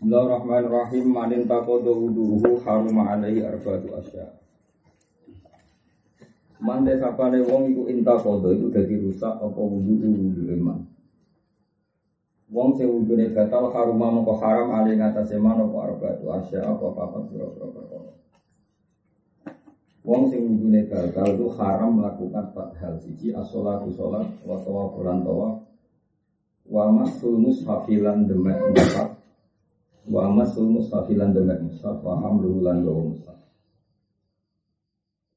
Bismillahirrahmanirrahim manin takodo uduhu haruma alaihi arba'atu asya. Man desapane wong iku intakodo iku dadi rusak apa wudu wudu iman. Wong sing wudune batal haruma mengko haram alaihi ngatasé man apa arba'atu asya apa apa pira-pira perkara. Wong sing wudune batal itu haram melakukan empat hal siji as-sholatu sholat wa tawafulan tawaf wa masul mushafilan demek mushaf wa masul mushafilan demek mushaf wa hamluhu lan gawa mushaf.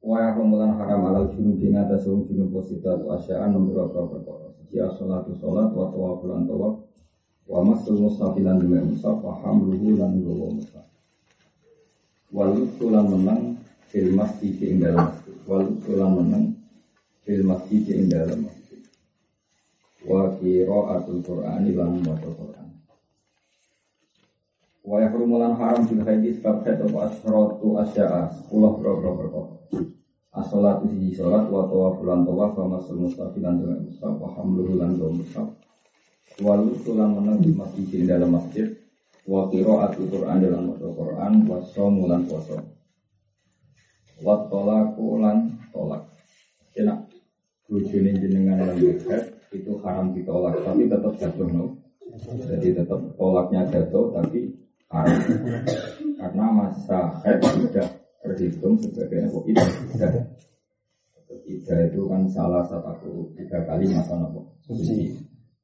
Wa yahmulan haram alal junub ing atas wong junub positif wa asya'an nomor perkara. Siji as-sholatu sholat wa tawaf. Wa masul mushafilan demek mushaf wa hamluhu lan gawa mushaf. Wal lan menang fil masjid ing dalam masjid. Wal lan menang fil masjid ing dalam masjid. Wa qiraatul qur'ani lan maca qur'an wa yahrumulan haram fil haidi sebab haid apa asratu asya'a sepuluh bro-bro perkara as-salatu siji salat wa tawafulan tawaf wa masul mustafilan dengan mustaf wa hamluhu lan gawa mustaf wa lutulan menang di masjid dalam masjid. Wa qiraatul qur'an dalam qur'an wa shaumulan puasa wa tolaku lan tolak. Enak. Bojone jenengan lan head itu haram ditolak tapi tetap jatuh no. Jadi tetap tolaknya jatuh tapi karena masa head tidak terhitung sebagai apa? Idah. Idah itu kan salah satu tiga kali masa nopo suci.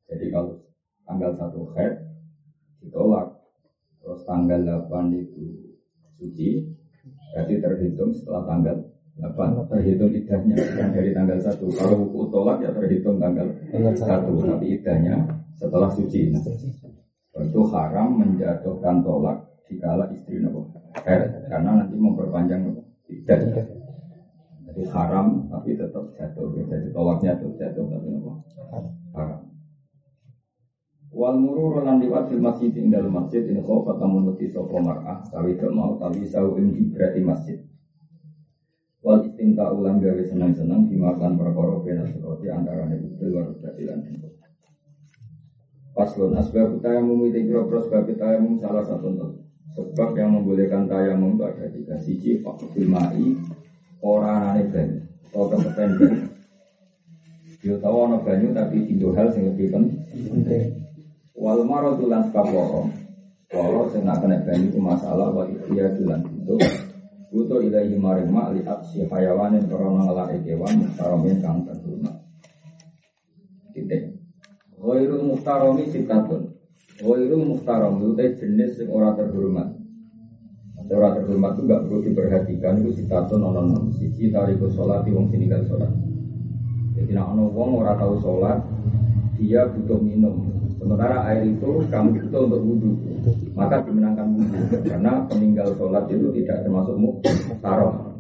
Jadi kalau tanggal satu head ditolak terus tanggal 8 itu suci jadi terhitung setelah tanggal 8 terhitung idahnya yang dari tanggal 1 kalau hukum tolak ya terhitung tanggal 1 tapi idahnya setelah suci. Nah, itu haram menjatuhkan tolak dikala istri nopo. Karena nanti memperpanjang idah jadi haram tapi tetap jatuh. Jadi tolaknya tetap jatuh tapi nopo. Haram. Wal murur lan liwat fil masjid ing dalam masjid ini kau fatamun nuti sopo mar'ah tawi mau tawi sau ing berarti masjid. Wal istimta ulang gawe senang senang dimakan perkara bena suroti antara nih luar berarti lan Paslon asbab tayamum itu kira sebab tayamum salah satu sebab yang membolehkan tayamum itu ada tiga siji fakul mai orang aneh banyu atau kesepen banyu. Yo tahu ana banyu tapi tinggal hal yang lebih penting. Wal maradu lan sebab loro. Loro sing nak kena banyu ku masalah wa iya lan itu. Buto ilahi maring mak li aksi hayawanin korona ngelake kewan muhtaromin kang Ghairul muhtaromi sifatun. Ghairul muhtarom itu jenis yang ora terhormat. Ora terhormat itu gak perlu diperhatikan itu sifatun ono nom. Siji tariku sholat wong sininggal sholat. Jadi nak ono wong ora tahu sholat, dia butuh minum. Sementara air itu kamu butuh untuk wudhu, maka dimenangkan wudhu karena peninggal sholat itu tidak termasuk muktarom.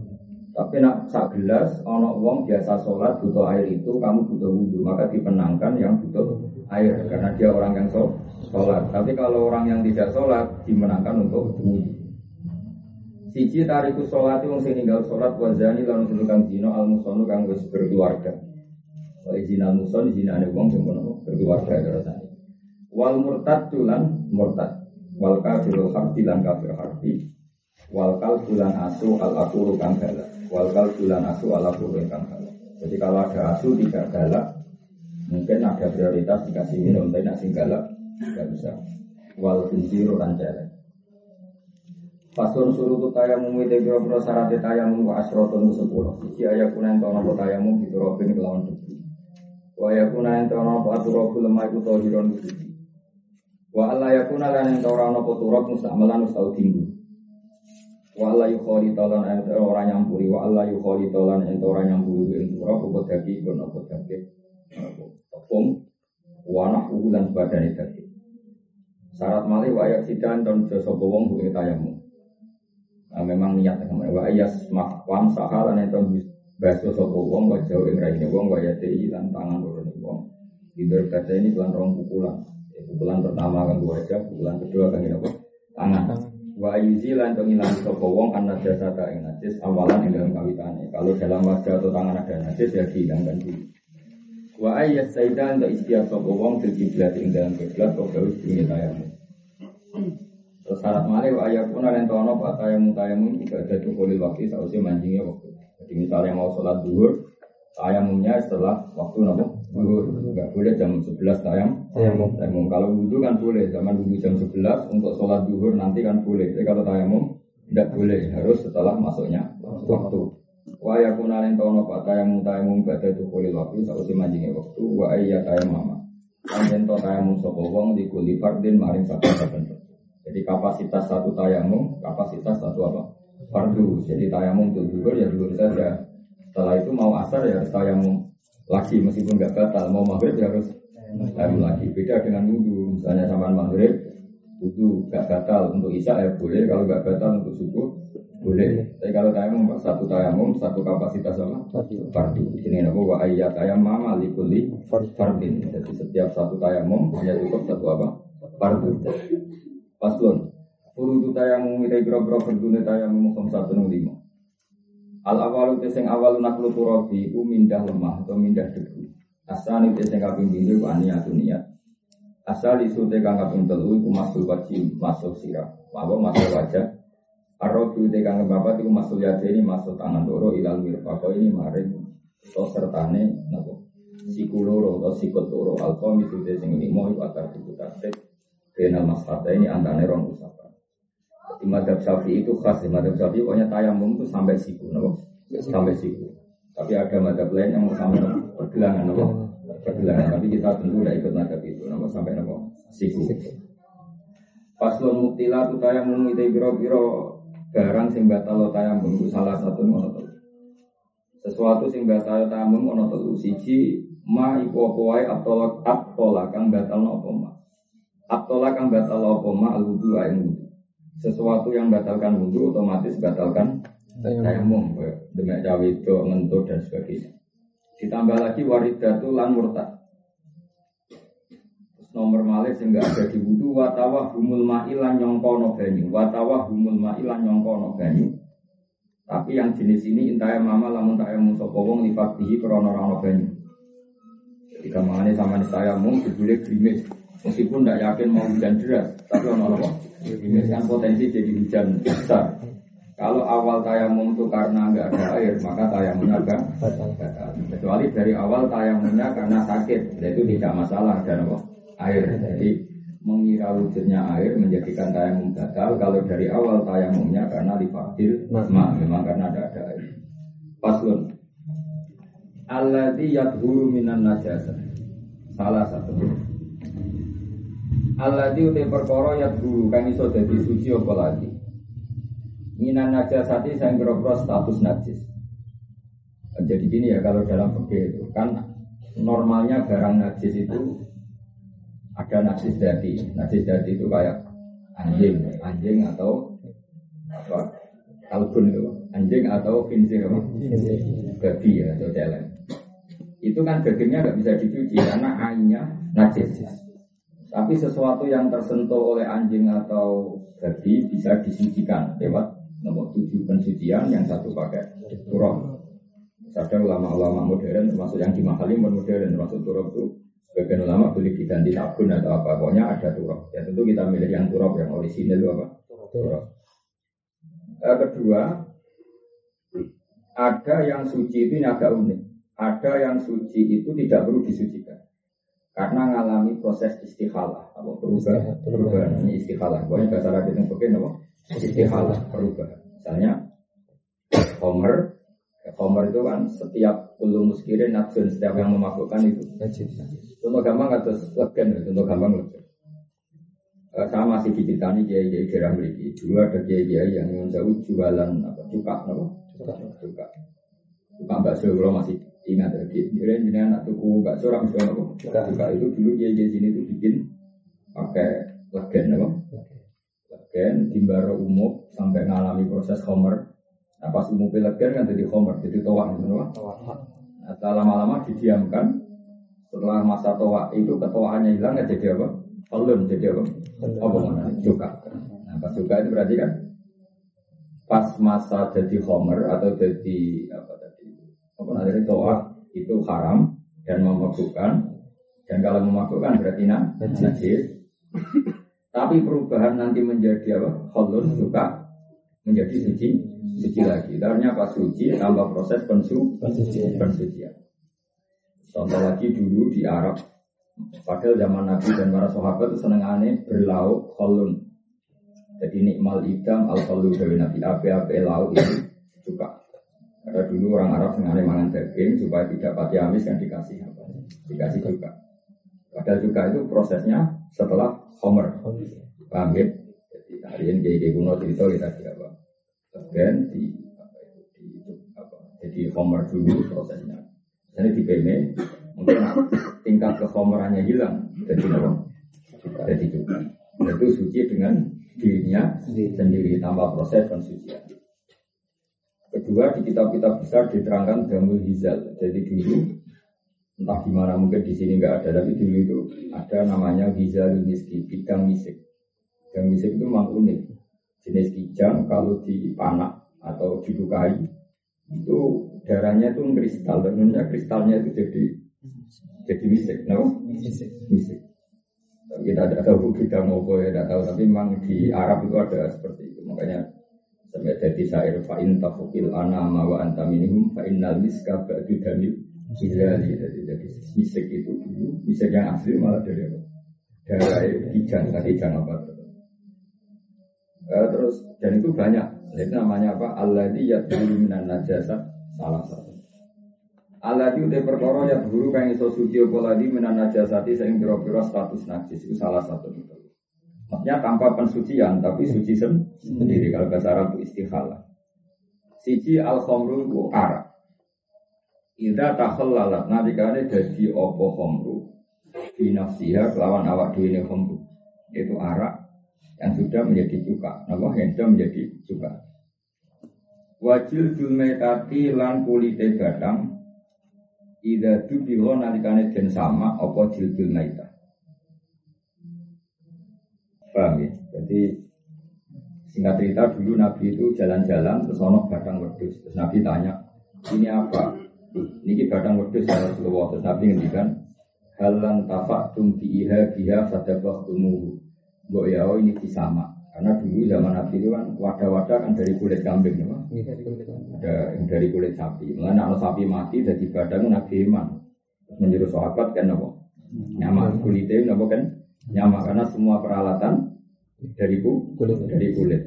Tapi nak sak gelas, ono wong biasa sholat butuh air itu kamu butuh wudhu, maka dipenangkan yang butuh air karena dia orang yang sholat. Tapi kalau orang yang tidak sholat dimenangkan untuk wudhu. Siji tariku sholat wong sing ninggal sholat wazani lalu kang zino al musonu kang wis berkeluarga. Wa izin al muson izin ane wong sing berkeluarga rasane wal murtad tulan murtad wal kafirul harfi lan kafir harfi wal kalbulan asu al akuru kang galak wal kalbulan asu al akuru kang galak jadi kalau ada asu tidak galak mungkin ada prioritas dikasih minum tapi nak sing galak tidak bisa wal khinziru lan jalan Pasun suruh tu tayamum itu kira syarat tayamum wa asrotun sepuluh. Sisi ayat kunen tono po tayamum itu robin kelawan debu. Wa ayat kunen tono po aturobu lemah itu tohiron suci. Wa alla yakuna lan ing ora ana turab mustamalan mustau tinggu. Wa alla yukhali talan ora nyampuri wa alla yukhali talan ing ora nyampuri ing turab apa dadi kon apa dadi. Tepung wa nahu lan badane dadi. Syarat malih wa ayak sidan don jasa wong ing tayamu. Nah, memang niat sama wa ayas mak wam sahalan ento baso sapa wong wajah ing raine wong wa yate lan tangan loro wong. Tidur kata ini pelan rong pukulan. Pukulan pertama kan wajah, pukulan kedua kan apa? Tangan. Wa yuzi lan to ngilang sapa wong ana jasa ta ing najis awalan ing dalam kawitane. Kalau dalam wajah atau tangan ada najis ya dihilangkan dulu. Wa ayat saidan ta istiak sapa wong fil kiblat ing dalam kiblat kok gawe jenenge tayamu. Terus syarat malih wa ayakun lan tono pak tayamum tayamum ibadah itu kulil waktu sausnya mancingnya waktu. Jadi misalnya mau sholat duhur, tayamumnya setelah waktu nopo duhur. Enggak boleh jam 11 tayam. Tayamum. Tayamum kalau wudhu kan boleh, zaman wudhu jam 11 untuk sholat duhur nanti kan boleh. Tapi kalau tayamum tidak boleh, harus setelah masuknya waktu. Wa yakun lan tono pak tayamum tayamum ibadah itu kulil waktu sausnya mancingnya waktu. Wa ayya tayamama. Lan to tayamum sapa wong di kuli fardin maring saben-saben. Jadi kapasitas satu tayamum, kapasitas satu apa? Fardu. Jadi tayamum untuk duhur ya duhur saja. Setelah itu mau asar ya harus tayamum lagi meskipun nggak batal. Mau maghrib ya harus tayamum lagi. Beda dengan wudhu. Misalnya sama maghrib, wudhu nggak batal untuk isya ya boleh. Kalau nggak batal untuk subuh boleh. Tapi kalau tayamum satu tayamum satu kapasitas apa? Fardu. Ini apa? Wa ayyat tayamum alikuli fardin. Jadi setiap satu tayamum hanya cukup satu apa? Fardu. Paslon. Furudu tayamum ita kira-kira berdune tayamum kom satu nung lima. Al awalu te sing awal naklu turabi ku mindah lemah atau mindah debu. Asal te sing kaping pindho ku aniatu niat. Asal isu te kang kaping telu iku masuk wajib masuk sirah. Apa masuk wajah. Arrobu te kang bapak iku masuk yadeni masuk tangan loro ilal mirfaqo ini maring to sertane napa siku loro atau sikut loro alqom itu te sing limo iku akar diputar Kenal maskata ini antara rong usapan. Di madhab syafi'i itu khas di madhab syafi'i pokoknya tayamum itu sampai siku, no? sampai siku. Tapi ada madhab lain yang mau sampai pergelangan, no? pergelangan. Tapi kita tentu tidak ikut madhab itu, no? sampai no? siku. Paslon mutila tu tayamum itu biro-biro barang sing batal tayamum salah satu ngono Sesuatu sing batal tayamum ono telu siji ma iku apa wae atolak atolak kang batal apa ma. Abtola kang batal apa ma al wudu ain wudu. Sesuatu yang batalkan wudu otomatis batalkan tayamum. Demek cawe itu ngentut dan sebagainya. Ditambah lagi waridatu lan murtad. Nomor malih sing enggak ada di wudu watawah humul ma'ilan nyongkono banyu. Watawah humul ma'ilan nyongkono banyu. Tapi yang jenis ini intaya mama lamun tayamum sapa wong lifatihi krana ora banyu. Jadi kamane sama saya mung dibule grimis. Meskipun tidak yakin mau hujan deras, tapi ono apa? Ini kan potensi jadi hujan besar. Kalau awal tayamum itu karena nggak ada air, maka tayamumnya agak batal. Kecuali dari awal tayamumnya karena sakit, itu tidak masalah ada apa? Air. Jadi mengira wujudnya air menjadikan tayamum batal. Kalau dari awal tayamumnya karena difadil, ma, memang karena ada ada air. Paslun. Alladhi yadhuru minan najasa. Salah satu. Di utai perkara ya guru kan iso jadi suci apa lagi. Minan najasati saya ngerokro status najis. Jadi gini ya kalau dalam fikih itu kan normalnya barang najis itu ada najis dati. Najis dati itu kayak anjing, anjing atau apa? Kalbun itu, anjing atau kincir apa? Babi ya atau celeng. Itu kan dagingnya nggak bisa dicuci karena ainnya najis. Tapi sesuatu yang tersentuh oleh anjing atau babi bisa disucikan lewat nomor tujuh pensucian yang satu pakai turun. Ada ulama-ulama modern termasuk yang di modern termasuk turun itu sebagian ulama boleh diganti sabun atau apa pokoknya ada turun. Ya tentu kita milih yang turun yang orisinil itu apa? Turun. Eh, kedua ada yang suci itu agak unik. Ada yang suci itu tidak perlu disucikan. Karena mengalami proses istikhalah apa perubahan? Perubahan. Ini istikhalah pokoknya bahasa Arab itu mungkin apa? Istikhalah perubahan. Misalnya Homer. Homer itu kan setiap ulu muskirin nafsun setiap yang memasukkan itu. Contoh gampang atau legen? Contoh gampang legen. Uh, saya masih diceritani kiai kiai daerah memiliki dulu ada kiai kiai yang jauh jualan apa cuka apa? Cuka. Cuka. Cuka bakso kalau masih ingat. Dia jadi anak tuku bakso orang sudah apa? Juga itu dulu dia di sini tuh bikin pakai legen apa? Legen di baro umum sampai ngalami proses homer. Nah pas umum legen kan jadi homer, jadi toa gitu Nah setelah lama-lama didiamkan, setelah masa toa itu ketuaannya hilang ya jadi apa? Pelun jadi apa? Apa mana? Juga. Nah pas juga itu berarti kan pas masa jadi homer atau jadi apa tadi apa nanti toa itu haram dan memabukkan dan kalau memabukkan berarti najis Tapi perubahan nanti menjadi apa? Kholun suka menjadi suci, suci lagi. Ternyata pas suci tambah proses pensu, pensucian. Contoh lagi dulu di Arab, padahal zaman Nabi dan para sahabat itu seneng aneh berlauk kholun. Jadi nikmal idam al kholun dari Nabi ape-ape lauk itu suka. Karena dulu orang Arab sengaja makan daging supaya tidak pati amis yang dikasih apa? Dikasih juga. Padahal juga itu prosesnya setelah Homer. Paham ya? Jadi hari ini jadi kuno cerita kita tidak Kemudian di apa itu di apa? Jadi Homer dulu prosesnya. Jadi di PM mungkin tingkat kehomerannya hilang. Jadi apa? Jadi juga. Itu suci dengan dirinya sendiri tambah proses pensucian. Kedua di kitab-kitab besar diterangkan damul hizal. Jadi dulu entah di mana mungkin di sini nggak ada tapi dulu itu ada namanya hizal miski bidang misik. Bidang misik itu memang unik. Jenis kijang kalau dipanak atau dilukai itu darahnya itu kristal. Dan kristalnya itu jadi jadi misik, no? Misik. misik. Kita tidak tahu kita mau boleh tidak tahu. Tapi memang di Arab itu ada seperti itu. Makanya sampai jadi syair fa in tafukil anama wa anta minhum fa innal miska ba'du dalil Hilali. Jadi jadi misik itu dulu. Misik yang asli malah dari apa? Dari kijang. Tadi kijang apa terus dan itu banyak itu namanya apa Allah di yadulu minan najasa salah satu Allah itu udah perkara ya guru kang iso suci apa lagi minan najasati sing pira-pira status najis itu salah satu Maksudnya tanpa pensucian, tapi suci sendiri. Kalau bahasa Arab itu istikhalah. Siji al khomru itu arak. Ida takhallalat kalian jadi opo khomru binafsiha kelawan awak dhewe ini khomru. Itu arak yang sudah menjadi cuka. Nama yang sudah menjadi cuka. Wajil julmetati lan kulite badang Ida dubilo nalikane den sama opo jilbul maita Paham ya? Jadi singkat cerita dulu Nabi itu jalan-jalan terus ono batang wedus. Terus Nabi tanya, ini apa? Ini batang wedus ya Rasulullah. Terus Nabi ngendikan, halan tapak tumpi iha biha fadabah tumuhu. Mbok ya oh ini kisama. Karena dulu zaman Nabi itu kan wadah-wadah kan dari kulit kambing, ya, ada yang dari kulit sapi. Mengenai kalau sapi mati jadi badan Nabi Iman. Menjadi sahabat kan apa? Nyaman kulitnya apa kan? Nyaman karena semua peralatan dari kulit. Dari kulit.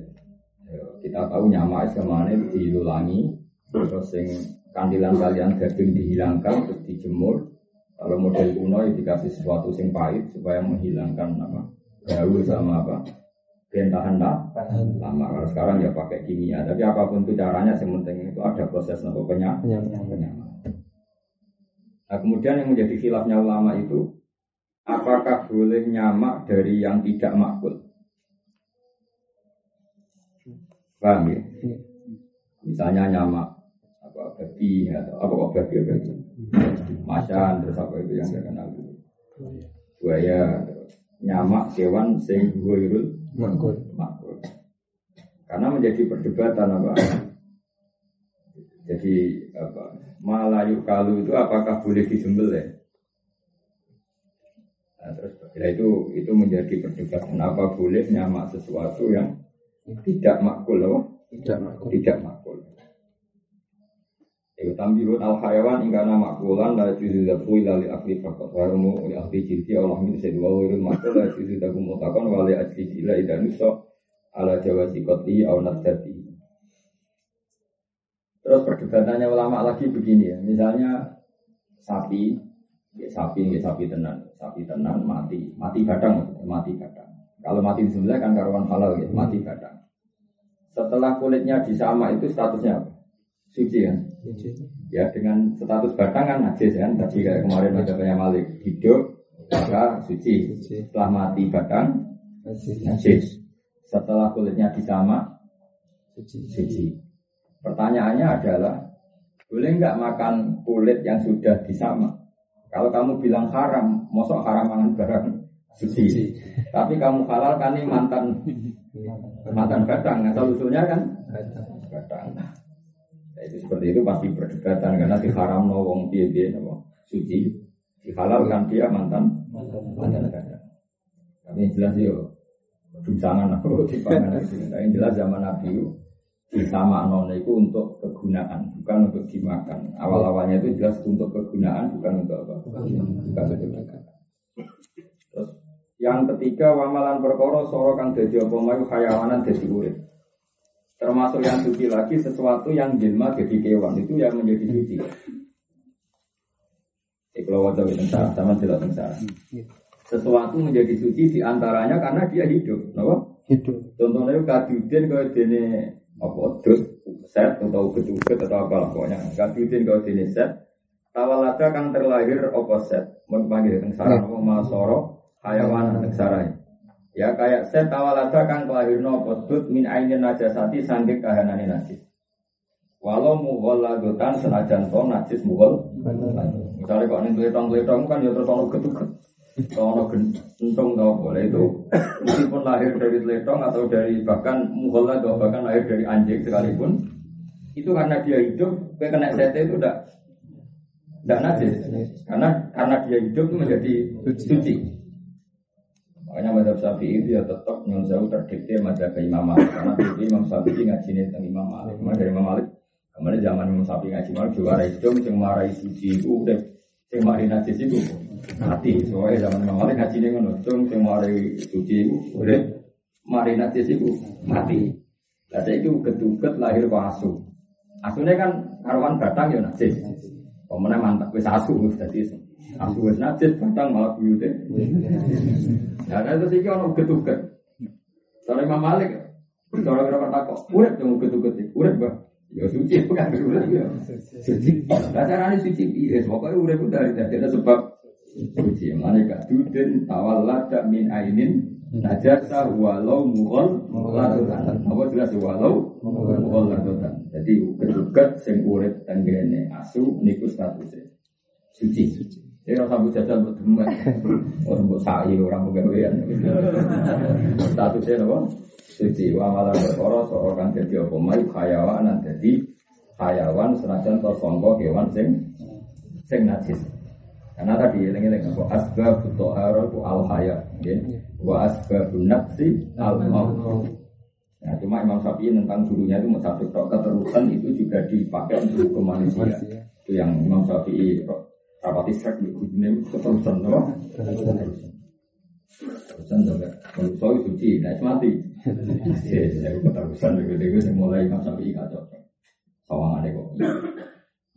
Ya, kita tahu nyama es ke mana diulangi, terus yang kandilan kalian daging dihilangkan terus dijemur. Kalau model kuno ya dikasih sesuatu yang pahit supaya menghilangkan apa bau sama apa tahan lama. Kalau sekarang ya pakai kimia. Tapi apa pun itu caranya, yang penting itu ada proses nopo penyak Nah kemudian yang menjadi khilafnya ulama itu apakah boleh nyamak dari yang tidak makul? Paham ya? Misalnya nyamak apa babi atau apa kok babi apa itu? Macan terus apa itu yang saya kenal dulu. Buaya nyamak hewan sing irul makul. makul. Karena menjadi perdebatan apa? Jadi apa? Malayu kalu itu apakah boleh disembelih? Nah, terus ya itu itu menjadi perdebatan apa boleh nyamak sesuatu yang tidak makul loh. Tidak makul. Tidak makul. Iku tambirun al hayawan hingga nama makulan la juzu dafu ila li akli fakot warumu li akli jilti Allah min sedu wa wirul makul la juzu dafu mutakon wa li akli jila ida nuso ala jawa sikoti au nasdati Terus perdebatannya ulama lagi begini ya, misalnya sapi, ya sapi, ya sapi tenan, sapi tenan mati, mati kadang, mati kadang. Kalau mati disembelih kan karuan halal gitu, mati kadang. Setelah kulitnya disama itu statusnya apa? Suci kan? Ya dengan status batang kan najis kan? Tadi kayak kemarin ada banyak malik hidup maka suci. Setelah mati batang najis. Setelah kulitnya disama suci. suci. Pertanyaannya adalah boleh nggak makan kulit yang sudah disama? Kalau kamu bilang haram, mosok haram makan barang suci. Tapi kamu halal kan ini mantan mantan batang. Asal usulnya kan batang. Itu seperti itu pasti perdebatan karena di haram no wong piye piye no suci. Dihalalkan dia mantan mantan batang. Tapi jelas yo Dunsangan aku dipangan. Nah, yang jelas zaman Nabi itu sama non itu untuk kegunaan, bukan untuk dimakan. Awal-awalnya itu jelas untuk kegunaan, bukan untuk apa? Bukan untuk dimakan. Terus yang ketiga wamalan perkara soro kang dadi apa mayu hayawanan dadi urip. Termasuk yang suci lagi sesuatu yang jelma jadi kewan. Itu yang menjadi suci. Kalau wajah tentang sama tidak tentang sesuatu menjadi suci di antaranya karena dia hidup, kenapa? Hidup. Contohnya kaduden kalau dene apa? Dus set atau ketuket atau apa lah pokoknya. Kaduden kalau dene set. Tawalada kan terlahir apa set? Panggil teng sarana apa masoro? Hayawan teng sarana ya kayak set tawalada kan kelahirno apa dut min ainin najasati sanding kahanane najis. Walau mughal lagotan senajan to najis mughal. Misalnya kok ning tletong-tletong kan ya terus ono ketuket kalau gentung tau boleh itu. Meskipun lahir dari letong atau dari bahkan muhola atau bahkan lahir dari anjing sekalipun itu karena dia hidup kayak kena sete itu udah tidak najis. Karena karena dia hidup menjadi suci makanya madhab syafi'i itu ya tetap nyun jauh terdiktir madhab Imam Malik karena itu Imam Syafi'i ngaji tentang Imam Malik kemarin dari Imam Malik kemarin zaman Imam Syafi'i ngaji Malik juga hidup yang marai suci itu udah yang mari najis itu mati. Soalnya zaman Imam Malik haji ini ngono, sing mari suci iku urip, mari najis iku mati. Lah itu ketuket lahir kok asu. Asune kan karuan batang ya najis. Pemene mantap wis asu wis asu wis najis batang malah buyute. Nah, itu sih ono ketuket. Soalnya Imam Malik, kalau kira takok, urip yang ketuket, urip bah. Ya suci bukan urip ya. Suci. Lah carane suci piye? Pokoke urip dari dadi sebab suci mana gak duden tawallada min ainin najasa walau mughal ladotan apa jelas walau mughal ladotan jadi kedugat sing urip tenggene asu niku statusnya suci ini rasa bu jajal buat demen. Orang buat sa'i orang pegawaian statusnya apa? Suci. Wa malam berkoro seorang jadi apa? Mayu hayawan jadi hayawan senajan tersongko hewan sing sing najis. Karena tadi eling-eling apa? Asbab tohara ku al haya, ya. Wa asbab nafsi al maut. Nah, cuma Imam Syafi'i tentang gurunya itu satu keterusan itu juga dipakai untuk hukum manusia. Itu yang Imam Syafi'i rapati srek di gurunya keterusan, no? Keterusan juga. Kalau soal suci, nah mati. Ya, keterusan begitu-begitu mulai Imam Syafi'i kacau. Sawangannya kok.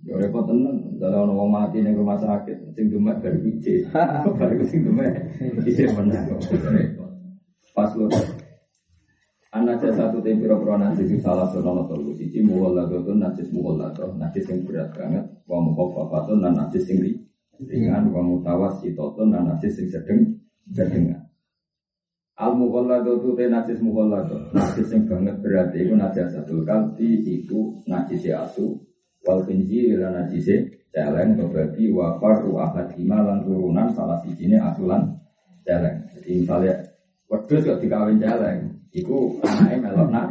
Ya repot tenan, dalam orang mati ning rumah sakit, sing demek dari biji, baru sing demek isi menang. Pas lu Anak satu tim piro piro najis salah seorang atau lu siji muwala itu najis muwala itu najis yang berat banget, wa mukhafafatun dan najis yang ringan, wa mutawassitun dan najis yang sedang sedengan. Al mughalla itu teh najis mughalla itu najis yang banget berarti itu najis satu kalbi itu najis asu. Wal khinzir lan najise celeng babi wa faru ahadima lan turunan salah sijine asulan celeng. Jadi misalnya wedhus kok dikawin celeng, iku anake melok nak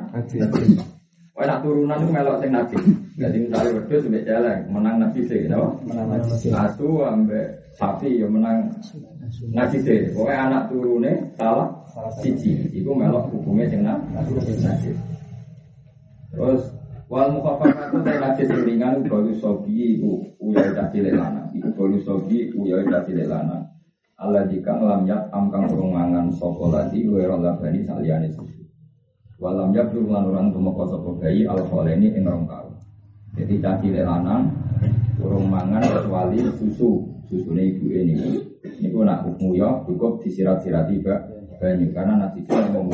Wah nak turunan itu melok sing najis. Jadi misalnya wedhus mbek celeng menang najise, napa? Menang najise. Asu ambek sapi ya menang najise. Pokoke anak turune salah siji, iku melok hukumnya sing najis. Terus Wal mukhafafatu ta najis sing ringan balu sobi iku uyai cah cilik lanang. Iku balu sobi uyai cah cilik lanang. Allah jika lam yat amkang urung mangan sapa wero labani saliyane susu. Walam yak lan orang tumeka sapa bayi al ini ing rong. Jadi cah cilik lanang urung mangan kecuali susu. Susune ibu ini. Niku nak nguyo cukup disirat-sirati banyu karena nanti kita mau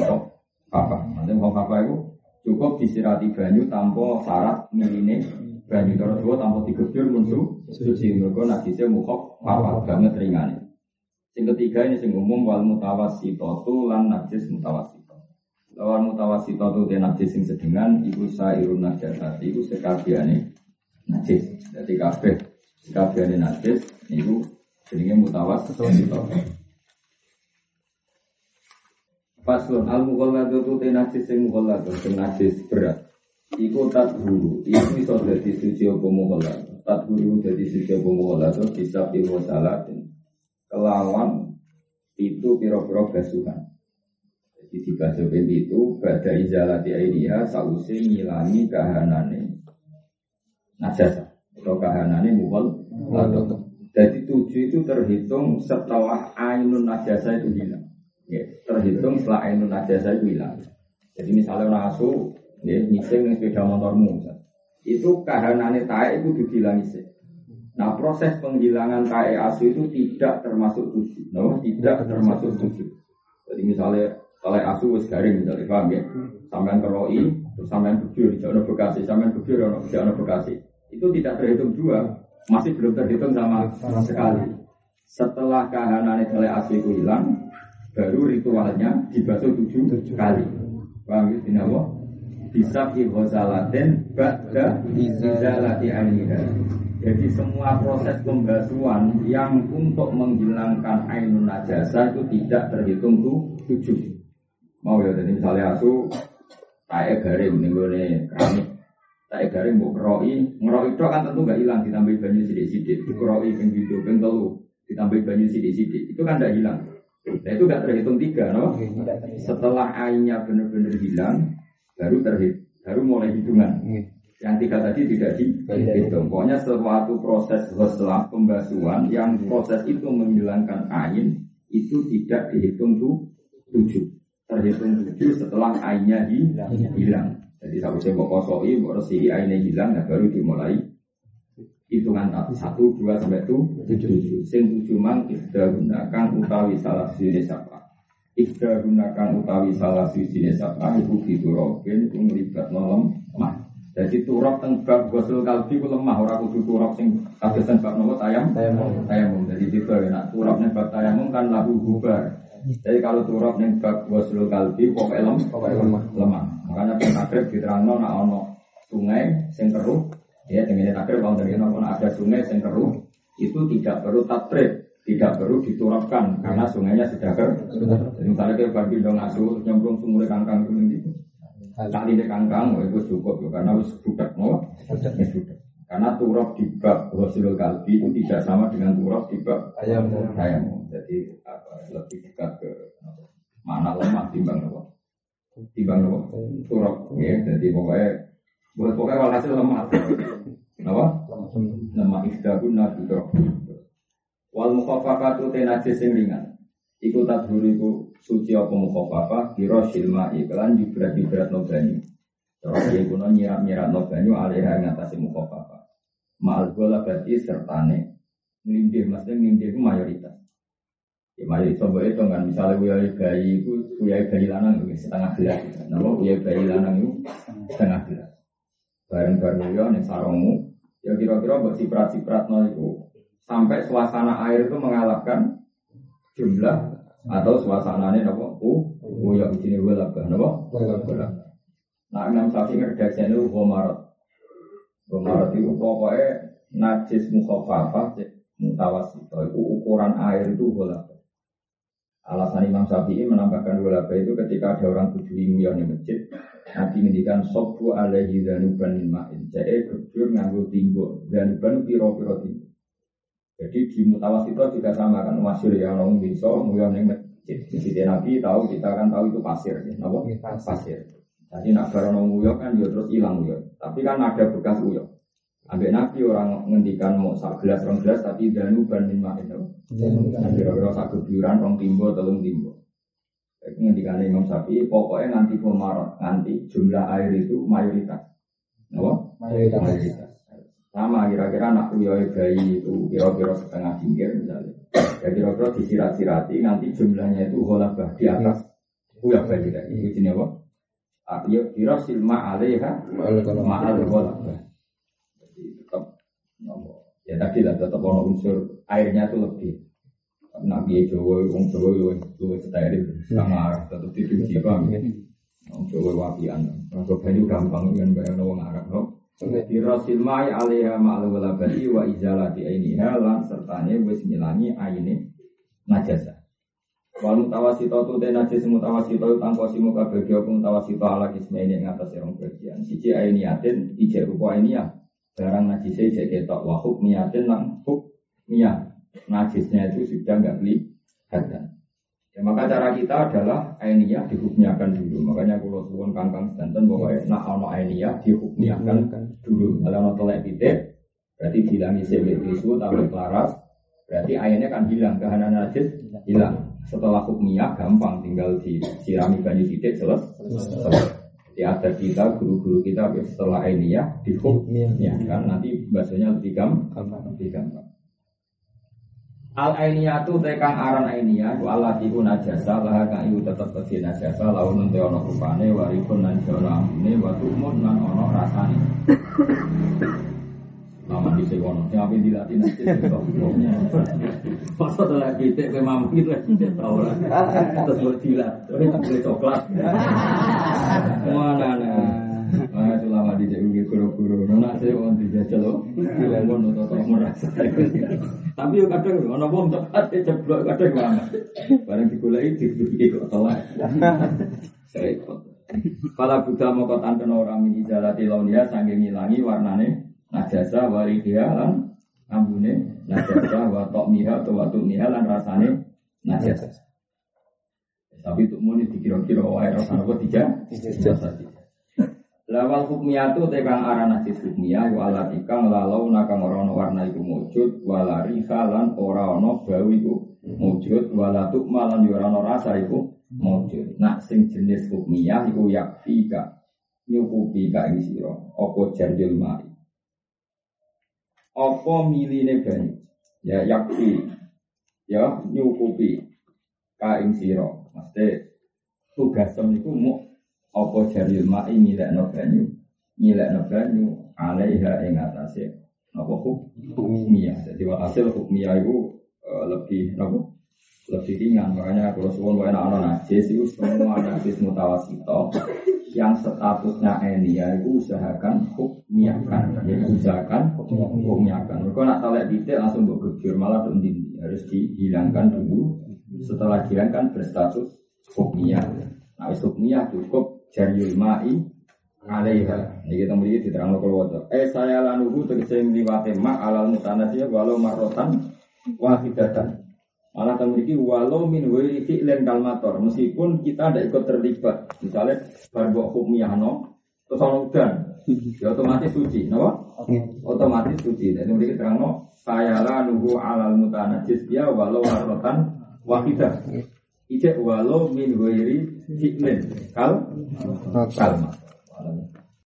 apa? Nanti mau apa itu cukup disirati banyu tanpa syarat miline banyu terus dua tanpa digebyur musuh suci mereka najisnya mukok apa banget ringan sing ketiga ini sing umum wal mutawasito tu lan najis mutawasito wal mutawasito tu te najis sing sedengan iku sairun najasat iku sekabiane najis jadi kabeh sekabiane najis iku jenenge mutawasito Paslon al mughalladu tu te najis sing mughalladu sing najis berat. Iku tak guru, iku iso dadi suci apa. Tak guru dadi suci apa mughalladu bisa piwo salatin. Kelawan itu piro-piro basuhan. Jadi dibaca itu pada izalati aidiha sause ngilangi kahanane najasa atau kahanane atau jadi tujuh itu terhitung setelah ainun najasa itu hilang. Ya, terhitung setelah ainun najasa itu hilang. Jadi misalnya orang asu, ya, ngising sepeda motormu, itu kahanane tae itu dibilang ngising. Nah proses penghilangan tae asu itu tidak termasuk tujuh, no? tidak termasuk tujuh. Jadi misalnya kalau asu wis garing misalnya paham ya, sampean keroi, terus sampean bujur, jangan bekasi, sampean bujur, jangan bekasi, itu tidak terhitung dua, masih belum terhitung sama, sekali. Setelah kahanan oleh asli itu hilang, baru ritualnya dibasuh tujuh, tujuh kali. Paham ya? Dinawa? Bisa ibhosalatin ba'da izalati anida. Jadi semua proses pembasuhan yang untuk menghilangkan ainun najasa itu tidak terhitung tuh tujuh. Mau ya, jadi misalnya asu tak garing nih keramik tak garing mau ngeroi, ngeroi itu kan tentu nggak hilang ditambah banyu sidik-sidik, dikeroi ping video ping telu, ditambah banyu sidik-sidik, itu kan nggak hilang. Nah itu nggak terhitung tiga, no? Setelah airnya benar-benar hilang, baru terhitung, baru mulai hitungan. Yang tiga tadi tidak dihitung. Pokoknya suatu proses setelah pembasuhan yang proses itu menghilangkan air itu tidak dihitung tuh tujuh. Terhitung tujuh setelah airnya hilang. Jadi satu saya mau kosoi, mau resi airnya hilang, nah baru dimulai hitungan satu, dua sampai tujuh, tujuh. Sing tujuh mang ikhda gunakan utawi salah sini siapa. Ikhda gunakan utawi salah sini siapa. Ibu gitu robin, ibu melibat nolom mah. Jadi turap teng bab gosul kalbi ku lemah ora kudu turap sing kabesan bab nopo tayam tayamum. Tayamum. Jadi itu nak ning bab tayamum kan labu bubar. Jadi kalau turap ning bab gosul kalbi pokoknya lemah, pokoknya lemah. lemah. Makanya di takrib diterangno nak ono sungai sing keruh, ya dengan takrib kalau dari ono ada sungai sing keruh, itu tidak perlu takrib, tidak perlu diturapkan karena sungainya sudah keruh. Jadi misalnya kayak bagi dong asu nyemplung sumur kangkang itu nanti, kali di kangkang oh, itu cukup karena harus budak mau, budak Karena turap di bab hasil kalbi itu tidak sama dengan turap di bab ayam. ayam. Jadi apa, lebih dekat ke mana lemah timbang apa? Timbang nopo turok ya. Jadi pokoknya buat pokoknya walhasil lemah. Apa lemah pun nabi turok wal mukhafafatu te najis sing ringan. Iku tadhur iku suci apa mukhafafah kira silma iklan jibrat jibrat no banyu. Terus dia kuno nyiram no banyu alih ngatasi mukhafafah ma'al gola berarti sertane ngelindih maksudnya ngelindih itu mayoritas Ya mari coba itu kan misalnya uyai bayi itu uyai bayi lanang itu setengah gelas. Nama uyai bayi lanang itu setengah gelas. Bareng-bareng uyai nih sarongmu. Ya kira-kira buat ciprat-ciprat no itu sampai suasana air itu mengalahkan jumlah atau suasananya nopo u uyai ujine welabah nopo welabah. Nah enam sapi ngerjakan itu homarot. Homarot itu pokoknya najis mukhafafah mutawasito itu ukuran air itu welabah. Alasan Imam Syafi'i menambahkan dua laba itu ketika ada orang tujuh yang di masjid, Nabi ngendikan sobu alaihi danuban ma'in. Jadi kebur nganggo tinggo, danuban piro-piro tinggo. Jadi di mutawasito juga sama kan, masyur yang orang bisa nguyah di masjid. Jadi Nabi tahu, kita kan tahu itu pasir. Ya. Kenapa? Pasir. Jadi nak barang nguyah kan dia ya terus hilang nguyah. Tapi kan ada bekas nguyah. Ambek Nabi orang ngendikan mau sak gelas rong gelas tapi danu ban min ma'in. Kira-kira sak gebyuran rong timbo telung timbo. Itu ngendikan Imam Syafi'i pokoknya nanti pemarot nanti jumlah air itu mayoritas. Apa? Mayoritas. mayoritas. Sama kira-kira anak uyoi bayi itu kira-kira setengah jingkir misalnya. Ya kira-kira disirat-sirati nanti jumlahnya itu holabah di atas uyoi bayi tadi. Itu jenis apa? Ayo kira silma alaiha ma'al holabah. Ya tadi lah tetap ono unsur airnya itu lebih. Nabi Jawa, Wong Jawa lu lu steril sama arah tetap dicuci bang. Wong Jawa wapian. Kalau banyu gampang kan bayang wong Arab no. Dirasil mai alaiha ma'al walabati wa izalati ainiha lan sertane wis ngilangi aine najasa. Wal mutawasito tu te najis mutawasito tanpa simu kabeh apa mutawasito ala kisme ini ngatas rong bagian. Siji ainiatin, ije rupa ainiyah barang najisnya jadi ketok wahuk niatin nang huk najisnya itu sudah nggak beli harga Ya, maka cara kita adalah ainiyah dihukmiakan dulu. Makanya kalau suwun kangkang sedanten bahwa nak ono ainiyah dihukmiakan dulu. Kalau ono telek titik, berarti hilangi sebel tisu, tablet laras, berarti airnya kan hilang, kehanan najis hilang. Setelah hukmiyah gampang, tinggal disirami banyu titik selesai. Jadi ada kita, guru-guru kita setelah ainiyah dihukmiakan, nanti bahasanya lebih gampang. Lebih gampang. Al ainiyatu tekang aran ainiyah wa Allah iku najasa lah kang iku tetep kedhe najasa lawan nente ana rupane waripun lan jana ambune wa tumun lan ana rasane. Lama di sekono, sing ape dilatih nanti Pas ada lagi cek ke mampu itu lagi cek tau lah. Terus buat dilat, terus coklat. Mana nih? Ah, selama di jadi guru-guru, nona saya mau dijajal loh, atau tak merasa. Tapi kadang ono wong cepat ceblok kadang mana. Barang digoleki dibuki kok telat. Repot. Kala Buddha mau kotan kena orang ini jalati launia sange ngilangi warnane najasa waridia lan ambune najasa wa tok miha atau watu miha lan rasane najasa. Tapi untuk muni dikira-kira wae rasane apa tiga? Tiga saja. Lawal hukmiyatu tekang arah najis hukmiyah wa alat ikang lalau nakang ora ono warna iku mujud wala rihalan ora ono bau iku mujud wala tukmalan ora ono rasa iku mujud. Nak sing jenis hukmiyah iku yakfi ka nyukupi ka ing sira apa jarjul mai. Apa miline banyu? Ya yakfi. Ya nyukupi. Ka ing sira. Mesti tugasem niku mau apa jaril ma'i no banyu? No banyu alaiha ing atase. Napa? Hukmiyah. Jadi hasil hukmiyah itu uh, lebih napa lebih ringan makanya kalau suwon wae anak najis itu semua najis mutawasito. Yang statusnya enia itu usahakan hukmiakan ya usahakan hukmiakan mereka nak talek detail langsung bergejur malah dinding harus dihilangkan dulu. Setelah dihilangkan berstatus hukmiyah nah hukmiyah cukup. Jariul ma'i alaiha. Ini kita beri diterang lokal wadah. Eh saya lanuhu tegese ngliwate ma alal mutanasiyah walau marotan wahidatan. Malah memiliki walau min wiri fi'len kalmator meskipun kita tidak ikut terlibat. Misalnya barbok hukmiyahno terus orang udan, ya otomatis suci, no? Otomatis suci. Jadi memiliki terang no saya lanuhu alal mutanasiyah ya walau marotan wahidah. Ijek walau min wiri kal kalma.